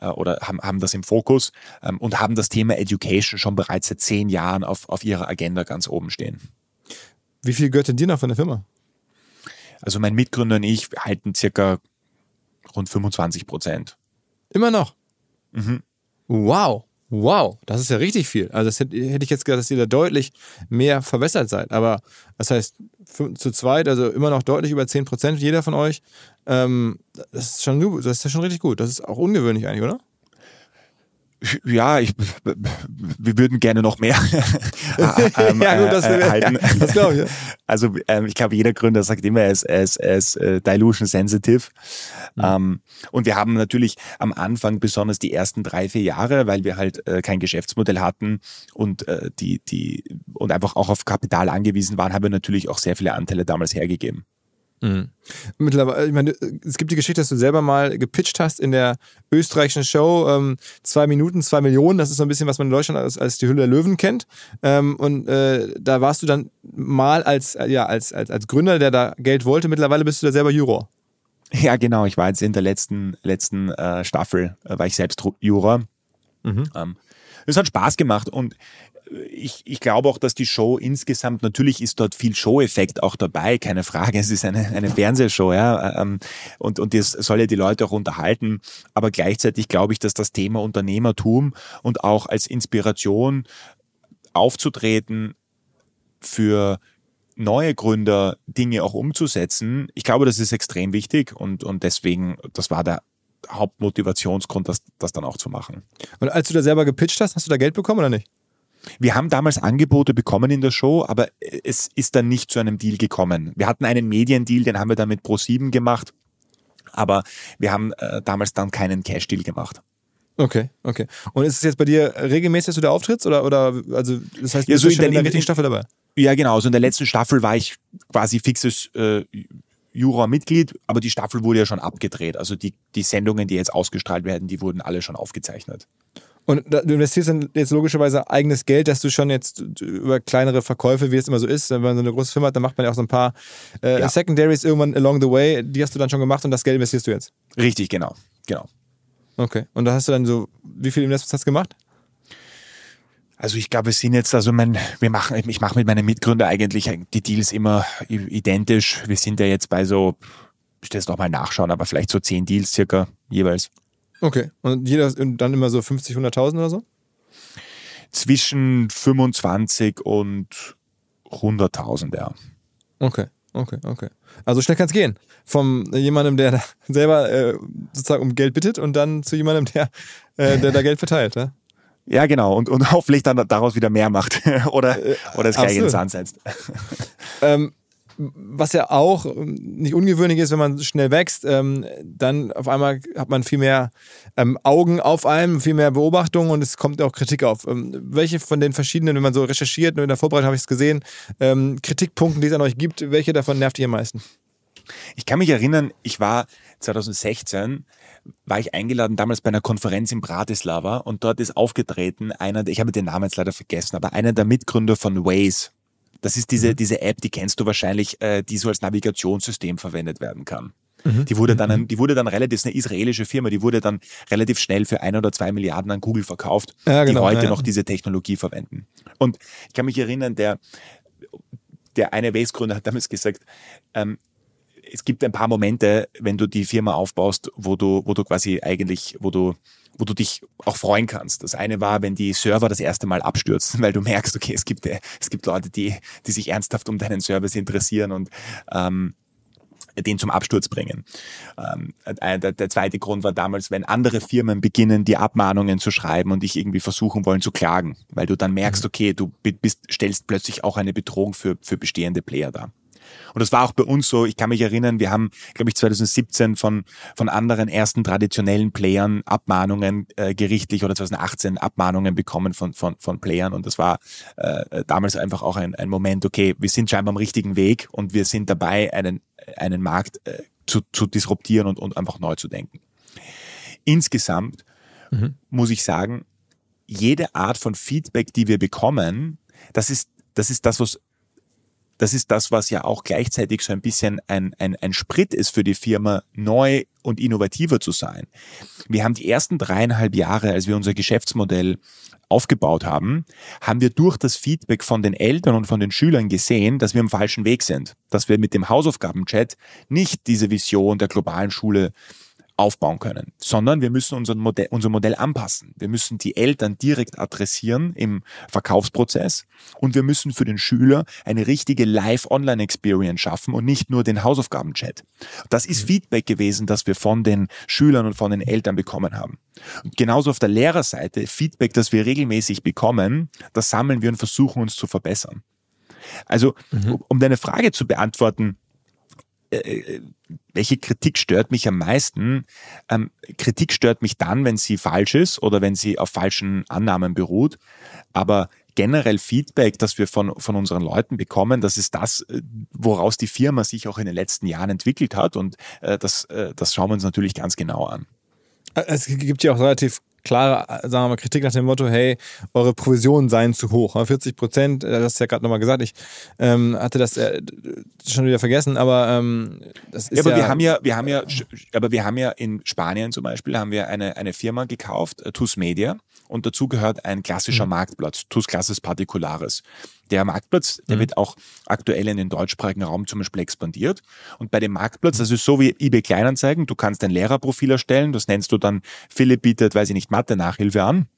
äh, oder haben, haben das im Fokus ähm, und haben das Thema Education schon bereits seit zehn Jahren auf, auf ihrer Agenda ganz oben stehen. Wie viel gehört denn dir noch von der Firma? Also mein Mitgründer und ich halten circa rund 25 Prozent. Immer noch? Mhm. Wow. Wow, das ist ja richtig viel. Also das hätte, hätte ich jetzt gedacht, dass ihr da deutlich mehr verbessert seid. Aber das heißt, zu zweit, also immer noch deutlich über 10 Prozent, jeder von euch. Ähm, das ist schon das ist ja schon richtig gut. Das ist auch ungewöhnlich eigentlich, oder? Ja, ich, wir würden gerne noch mehr ähm, ja, gut, das, äh, halten. Ja, das glaube ich. Also ähm, ich glaube, jeder Gründer sagt immer, er ist, er ist, er ist äh, dilution sensitive. Mhm. Ähm, und wir haben natürlich am Anfang besonders die ersten drei, vier Jahre, weil wir halt äh, kein Geschäftsmodell hatten und äh, die, die und einfach auch auf Kapital angewiesen waren, haben wir natürlich auch sehr viele Anteile damals hergegeben. Mhm. Mittlerweile, ich meine, es gibt die Geschichte, dass du selber mal gepitcht hast in der österreichischen Show, ähm, zwei Minuten, zwei Millionen, das ist so ein bisschen, was man in Deutschland als, als die Hülle der Löwen kennt. Ähm, und äh, da warst du dann mal als, ja, als, als, als Gründer, der da Geld wollte, mittlerweile bist du da selber Juror. Ja, genau, ich war jetzt in der letzten, letzten äh, Staffel, äh, war ich selbst Juror. Mhm. Ähm, es hat Spaß gemacht und ich, ich glaube auch, dass die Show insgesamt, natürlich ist dort viel Show-Effekt auch dabei, keine Frage. Es ist eine, eine Fernsehshow, ja. Ähm, und, und das soll ja die Leute auch unterhalten. Aber gleichzeitig glaube ich, dass das Thema Unternehmertum und auch als Inspiration aufzutreten für neue Gründer Dinge auch umzusetzen. Ich glaube, das ist extrem wichtig und, und deswegen, das war der Hauptmotivationsgrund, das, das dann auch zu machen. Und als du da selber gepitcht hast, hast du da Geld bekommen oder nicht? Wir haben damals Angebote bekommen in der Show, aber es ist dann nicht zu einem Deal gekommen. Wir hatten einen Mediendeal, den haben wir dann mit Pro7 gemacht, aber wir haben äh, damals dann keinen Cash-Deal gemacht. Okay, okay. Und ist es jetzt bei dir regelmäßig, dass du da auftrittst? Oder, oder also das heißt, Ja, bist so du in schon in der- der richtigen Staffel dabei? Ja, genau. Also in der letzten Staffel war ich quasi fixes äh, Jurormitglied, aber die Staffel wurde ja schon abgedreht. Also die, die Sendungen, die jetzt ausgestrahlt werden, die wurden alle schon aufgezeichnet. Und da, du investierst dann jetzt logischerweise eigenes Geld, dass du schon jetzt über kleinere Verkäufe, wie es immer so ist, wenn man so eine große Firma hat, dann macht man ja auch so ein paar äh, Ja. Secondaries irgendwann along the way. Die hast du dann schon gemacht und das Geld investierst du jetzt. Richtig, genau. Genau. Okay. Und da hast du dann so, wie viele Investments hast du gemacht? Also ich glaube, wir sind jetzt, also mein, wir machen, ich mache mit meinen Mitgründern eigentlich die Deals immer identisch. Wir sind ja jetzt bei so, ich muss noch mal nachschauen, aber vielleicht so zehn Deals circa jeweils. Okay. Und jeder und dann immer so 50, 100.000 oder so? Zwischen 25 und 100.000, ja. Okay, okay, okay. Also schnell kann es gehen. Vom jemandem, der da selber äh, sozusagen um Geld bittet und dann zu jemandem, der, äh, der da Geld verteilt. Ne? Ja, genau. Und, und hoffentlich dann daraus wieder mehr macht oder, oder es gleich absolut. ins Sand setzt. Ähm, was ja auch ähm, nicht ungewöhnlich ist, wenn man schnell wächst, ähm, dann auf einmal hat man viel mehr ähm, Augen auf einem, viel mehr Beobachtungen und es kommt auch Kritik auf. Ähm, welche von den verschiedenen, wenn man so recherchiert, und in der Vorbereitung habe ich es gesehen, ähm, Kritikpunkten, die es an euch gibt, welche davon nervt dich am meisten? Ich kann mich erinnern, ich war 2016, war ich eingeladen damals bei einer Konferenz in Bratislava und dort ist aufgetreten einer, ich habe den Namen jetzt leider vergessen, aber einer der Mitgründer von Waze. Das ist diese, diese App, die kennst du wahrscheinlich, äh, die so als Navigationssystem verwendet werden kann. Die wurde dann, die wurde dann relativ, ist eine israelische Firma, die wurde dann relativ schnell für ein oder zwei Milliarden an Google verkauft, Ja, genau, die heute ja. noch diese Technologie verwenden. Und ich kann mich erinnern, der, der eine Waze-Gründer hat damals gesagt, ähm, es gibt ein paar Momente, wenn du die Firma aufbaust, wo du, wo du quasi eigentlich, wo du, wo du dich auch freuen kannst. Das eine war, wenn die Server das erste Mal abstürzen, weil du merkst, okay, es gibt, es gibt Leute, die, die sich ernsthaft um deinen Service interessieren und ähm, den zum Absturz bringen. Ähm, äh, der, der zweite Grund war damals, wenn andere Firmen beginnen, die Abmahnungen zu schreiben und dich irgendwie versuchen wollen zu klagen, weil du dann merkst, okay, du bi- bist, stellst plötzlich auch eine Bedrohung für, für bestehende Player dar. Und das war auch bei uns so. Ich kann mich erinnern, wir haben, glaube ich, 2017 von, von anderen ersten traditionellen Playern Abmahnungen äh, gerichtlich oder 2018 Abmahnungen bekommen von, von, von Playern. Und das war äh, damals einfach auch ein, ein Moment, okay, wir sind scheinbar am richtigen Weg und wir sind dabei, einen, einen Markt äh, zu, zu disruptieren und, und einfach neu zu denken. Insgesamt muss ich sagen, jede Art von Feedback, die wir bekommen, das ist, das ist das, was das ist das, was ja auch gleichzeitig so ein bisschen ein, ein, ein Sprit ist für die Firma, neu und innovativer zu sein. Wir haben die ersten dreieinhalb Jahre, als wir unser Geschäftsmodell aufgebaut haben, haben wir durch das Feedback von den Eltern und von den Schülern gesehen, dass wir am falschen Weg sind. Dass wir mit dem Hausaufgabenchat nicht diese Vision der globalen Schule aufbauen können, sondern wir müssen unser Modell, unser Modell anpassen. Wir müssen die Eltern direkt adressieren im Verkaufsprozess und wir müssen für den Schüler eine richtige Live-Online-Experience schaffen und nicht nur den Hausaufgabenchat. Das ist Feedback gewesen, das wir von den Schülern und von den Eltern bekommen haben. Und genauso auf der Lehrerseite Feedback, das wir regelmäßig bekommen, das sammeln wir und versuchen uns zu verbessern. Also, um- um deine Frage zu beantworten, äh, welche Kritik stört mich am meisten? Ähm, Kritik stört mich dann, wenn sie falsch ist oder wenn sie auf falschen Annahmen beruht. Aber generell Feedback, das wir von, von unseren Leuten bekommen, das ist das, äh, woraus die Firma sich auch in den letzten Jahren entwickelt hat. Und äh, das, äh, das schauen wir uns natürlich ganz genau an. Es gibt ja auch relativ klare, sagen wir mal, Kritik nach dem Motto, hey, eure Provisionen seien zu hoch. 40 Prozent, äh, das hast du ja gerade nochmal gesagt, ich ähm, hatte das äh, schon wieder vergessen, aber ähm, das ist Ja, ja... aber wir haben ja, wir haben ja, aber wir haben ja in Spanien zum Beispiel haben wir eine, eine Firma gekauft, äh, TUS Media, und dazu gehört ein klassischer Marktplatz, TUS Classes Particulares. Der Marktplatz, der wird auch aktuell in den deutschsprachigen Raum zum Beispiel expandiert. Und bei dem Marktplatz, das ist so wie eBay Kleinanzeigen, du kannst ein Lehrerprofil erstellen, das nennst du dann, Philipp bietet, weiß ich nicht, Mathe-Nachhilfe an.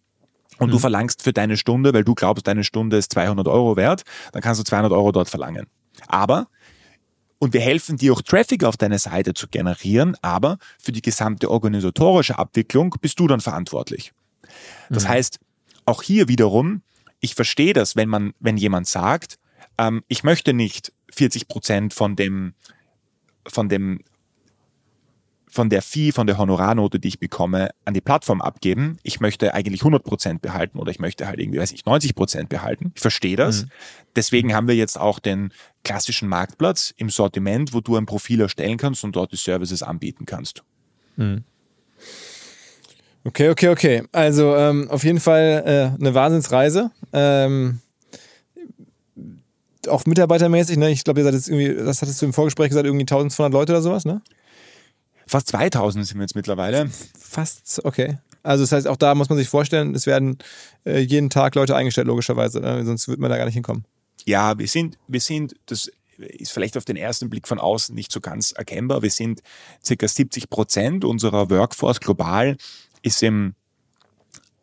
Und du verlangst für deine Stunde, weil du glaubst, deine Stunde ist 200 Euro wert, dann kannst du 200 Euro dort verlangen. Aber und wir helfen dir auch Traffic auf deine Seite zu generieren, aber für die gesamte organisatorische Abwicklung bist du dann verantwortlich. Das heißt, auch hier wiederum ich verstehe das, wenn man, wenn jemand sagt, ähm, ich möchte nicht 40 Prozent von dem, von dem von der Fee, von der Honorarnote, die ich bekomme, an die Plattform abgeben. Ich möchte eigentlich 100 Prozent behalten oder ich möchte halt irgendwie, weiß ich, 90 Prozent behalten. Ich verstehe das. Mhm. Deswegen haben wir jetzt auch den klassischen Marktplatz im Sortiment, wo du ein Profil erstellen kannst und dort die Services anbieten kannst. Mhm. Okay, okay, okay. Also ähm, auf jeden Fall äh, eine Wahnsinnsreise. Ähm, auch mitarbeitermäßig, ne? Ich glaube, ihr seid jetzt irgendwie, das hattest du im Vorgespräch gesagt, irgendwie 1200 Leute oder sowas, ne? Fast 2000 sind wir jetzt mittlerweile. Fast, okay. Also das heißt, auch da muss man sich vorstellen, es werden äh, jeden Tag Leute eingestellt, logischerweise, ne? sonst wird man da gar nicht hinkommen. Ja, wir sind, wir sind, das ist vielleicht auf den ersten Blick von außen nicht so ganz erkennbar. Wir sind circa 70 Prozent unserer Workforce global ist im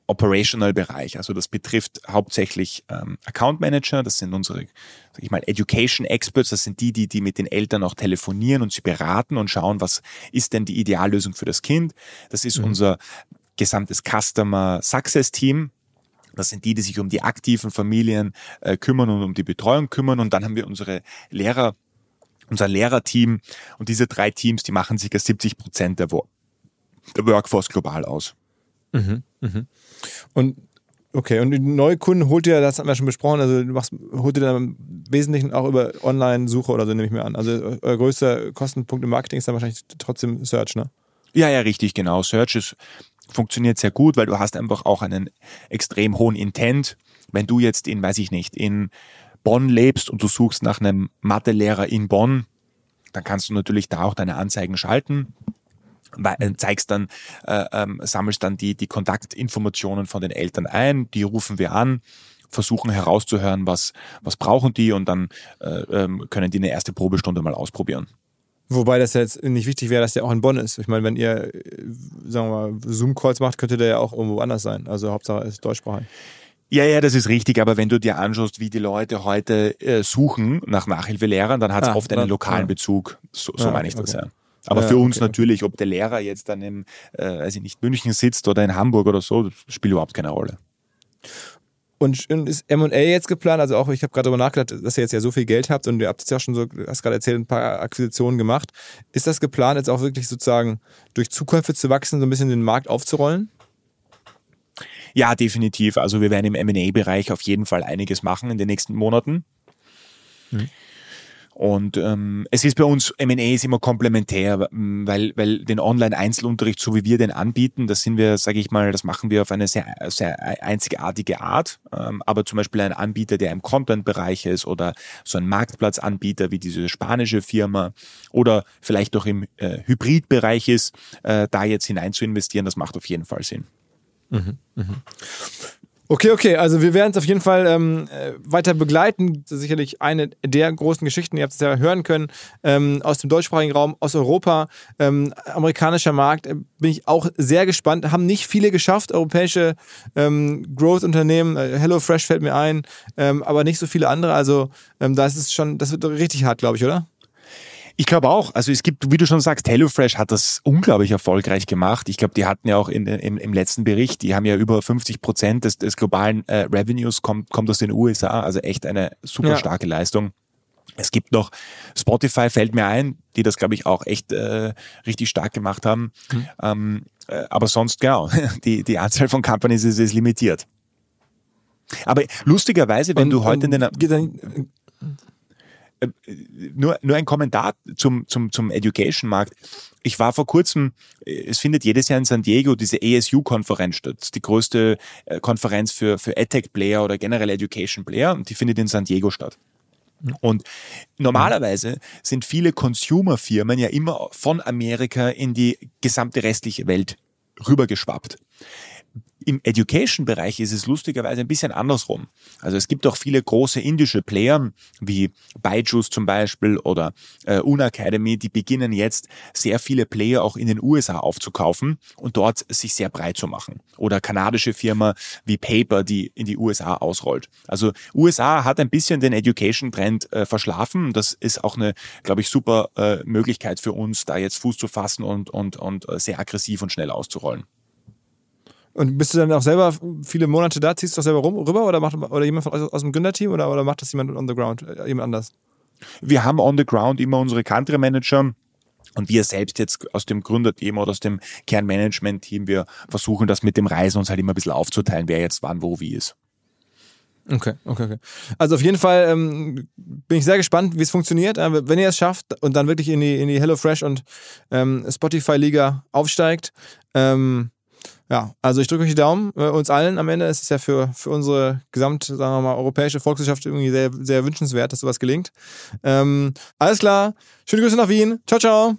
Operational-Bereich. Also das betrifft hauptsächlich ähm, Account Manager, das sind unsere, sag ich mal, Education Experts, das sind die, die, die mit den Eltern auch telefonieren und sie beraten und schauen, was ist denn die Ideallösung für das Kind. Das ist mhm. unser gesamtes Customer Success Team. Das sind die, die sich um die aktiven Familien äh, kümmern und um die Betreuung kümmern. Und dann haben wir unsere Lehrer, unser Lehrerteam. Und diese drei Teams, die machen circa 70 Prozent der, Workforce global aus. Mhm, mhm. Und okay, und die neue Kunden holt ihr, das haben wir schon besprochen, also du machst, holt ihr dann im Wesentlichen auch über Online-Suche oder so, nehme ich mir an. Also euer größter Kostenpunkt im Marketing ist dann wahrscheinlich trotzdem Search, ne? Ja, ja, richtig, genau. Search ist, funktioniert sehr gut, weil du hast einfach auch einen extrem hohen Intent. Wenn du jetzt in, weiß ich nicht, in Bonn lebst und du suchst nach einem Mathelehrer in Bonn, dann kannst du natürlich da auch deine Anzeigen schalten zeigst dann, äh, ähm, sammelst dann die, die Kontaktinformationen von den Eltern ein, die rufen wir an, versuchen herauszuhören, was, was brauchen die und dann äh, ähm, können die eine erste Probestunde mal ausprobieren. Wobei das jetzt nicht wichtig wäre, dass der auch in Bonn ist. Ich meine, wenn ihr, äh, sagen wir mal, Zoom-Calls macht, könnte der ja auch irgendwo anders sein. Also Hauptsache ist deutschsprachig. Ja, ja, das ist richtig, aber wenn du dir anschaust, wie die Leute heute äh, suchen nach Nachhilfelehrern, dann hat es ah, oft einen lokalen ja. Bezug. So, so ah, meine ich okay. das ja. Aber ja, für uns okay, natürlich, ob der Lehrer jetzt dann im, äh, weiß nicht, München sitzt oder in Hamburg oder so, spielt überhaupt keine Rolle. Und ist M&A jetzt geplant? Also auch, ich habe gerade darüber nachgedacht, dass ihr jetzt ja so viel Geld habt und ihr habt jetzt ja schon so, hast gerade erzählt, ein paar Akquisitionen gemacht. Ist das geplant, jetzt auch wirklich sozusagen durch Zukäufe zu wachsen, so ein bisschen den Markt aufzurollen? Ja, definitiv. Also wir werden im M&A-Bereich auf jeden Fall einiges machen in den nächsten Monaten. Mhm. Und ähm, es ist bei uns, M&A ist immer komplementär, weil, weil den Online-Einzelunterricht, so wie wir den anbieten, das sind wir, sage ich mal, das machen wir auf eine sehr, sehr einzigartige Art. Ähm, aber zum Beispiel ein Anbieter, der im Content-Bereich ist oder so ein Marktplatzanbieter wie diese spanische Firma oder vielleicht auch im äh, Hybrid-Bereich ist, äh, da jetzt hinein zu investieren, das macht auf jeden Fall Sinn. Mhm, mh. Okay, okay, also wir werden es auf jeden Fall ähm, äh, weiter begleiten. Sicherlich eine der großen Geschichten, ihr habt es ja hören können, ähm, aus dem deutschsprachigen Raum, aus Europa, ähm, amerikanischer Markt, äh, bin ich auch sehr gespannt. Haben nicht viele geschafft, europäische ähm, Growth-Unternehmen, äh, HelloFresh fällt mir ein, ähm, aber nicht so viele andere. Also ähm, da ist es schon, das wird richtig hart, glaube ich, oder? Ich glaube auch. Also es gibt, wie du schon sagst, HelloFresh hat das unglaublich erfolgreich gemacht. Ich glaube, die hatten ja auch in, im, im letzten Bericht, die haben ja über 50 Prozent des, des globalen äh, Revenues kommt, kommt aus den USA. Also echt eine super ja. starke Leistung. Es gibt noch Spotify, fällt mir ein, die das, glaube ich, auch echt äh, richtig stark gemacht haben. Mhm. Ähm, äh, aber sonst, genau, die, die Anzahl von Companies ist, ist limitiert. Aber lustigerweise, wenn und, du heute in den... Äh, nur, nur ein Kommentar zum, zum, zum Education-Markt. Ich war vor kurzem, äh, es findet jedes Jahr in San Diego diese ASU-Konferenz statt. Die größte äh, Konferenz für, für EdTech-Player oder generell Education-Player und die findet in San Diego statt. Und normalerweise sind viele Consumer-Firmen ja immer von Amerika in die gesamte restliche Welt rübergeschwappt. Im Education-Bereich ist es lustigerweise ein bisschen andersrum. Also es gibt auch viele große indische Player, wie Byju's zum Beispiel oder äh, Unacademy, die beginnen jetzt sehr viele Player auch in den USA aufzukaufen und dort sich sehr breit zu machen. Oder kanadische Firma wie Paper, die in die USA ausrollt. Also USA hat ein bisschen den Education-Trend äh, verschlafen. Das ist auch eine, glaube ich, super äh, Möglichkeit für uns, da jetzt Fuß zu fassen und, und, und äh, sehr aggressiv und schnell auszurollen. Und bist du dann auch selber viele Monate da, ziehst du doch selber rum, rüber oder macht oder jemand von aus, aus dem Gründerteam oder, oder macht das jemand on the ground, äh, jemand anders? Wir haben on the ground immer unsere Country Manager. Und wir selbst jetzt aus dem Gründerteam oder aus dem Kernmanagement-Team, wir versuchen das mit dem Reisen uns halt immer ein bisschen aufzuteilen, wer jetzt wann, wo, wie ist. Okay, okay, okay. Also auf jeden Fall ähm, bin ich sehr gespannt, wie es funktioniert. Äh, wenn ihr es schafft und dann wirklich in die, in die HelloFresh und ähm, Spotify-Liga aufsteigt, ähm, ja, also ich drücke euch die Daumen, äh, uns allen am Ende. Es ist ja für, für unsere gesamt, sagen wir mal, europäische Volkswirtschaft irgendwie sehr, sehr wünschenswert, dass sowas gelingt. Ähm, alles klar. Schöne Grüße nach Wien. Ciao, ciao.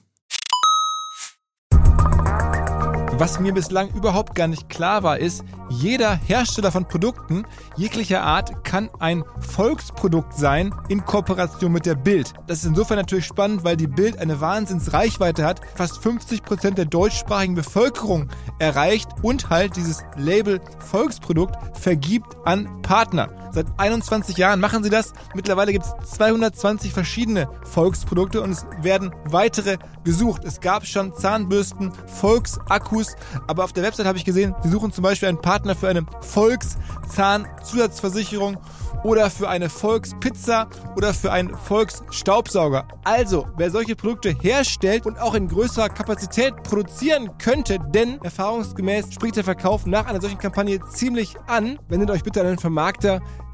Was mir bislang überhaupt gar nicht klar war, ist, jeder Hersteller von Produkten jeglicher Art kann ein Volksprodukt sein in Kooperation mit der Bild. Das ist insofern natürlich spannend, weil die Bild eine Wahnsinnsreichweite hat, fast 50 Prozent der deutschsprachigen Bevölkerung erreicht und halt dieses Label Volksprodukt vergibt an Partner. Seit 21 Jahren machen sie das. Mittlerweile gibt es 220 verschiedene Volksprodukte und es werden weitere gesucht. Es gab schon Zahnbürsten, Volksakkus, aber auf der Website habe ich gesehen, sie suchen zum Beispiel einen Partner für eine Volkszahnzusatzversicherung oder für eine Volkspizza oder für einen Volksstaubsauger. Also, wer solche Produkte herstellt und auch in größerer Kapazität produzieren könnte, denn erfahrungsgemäß spricht der Verkauf nach einer solchen Kampagne ziemlich an, wendet euch bitte an den Vermarkter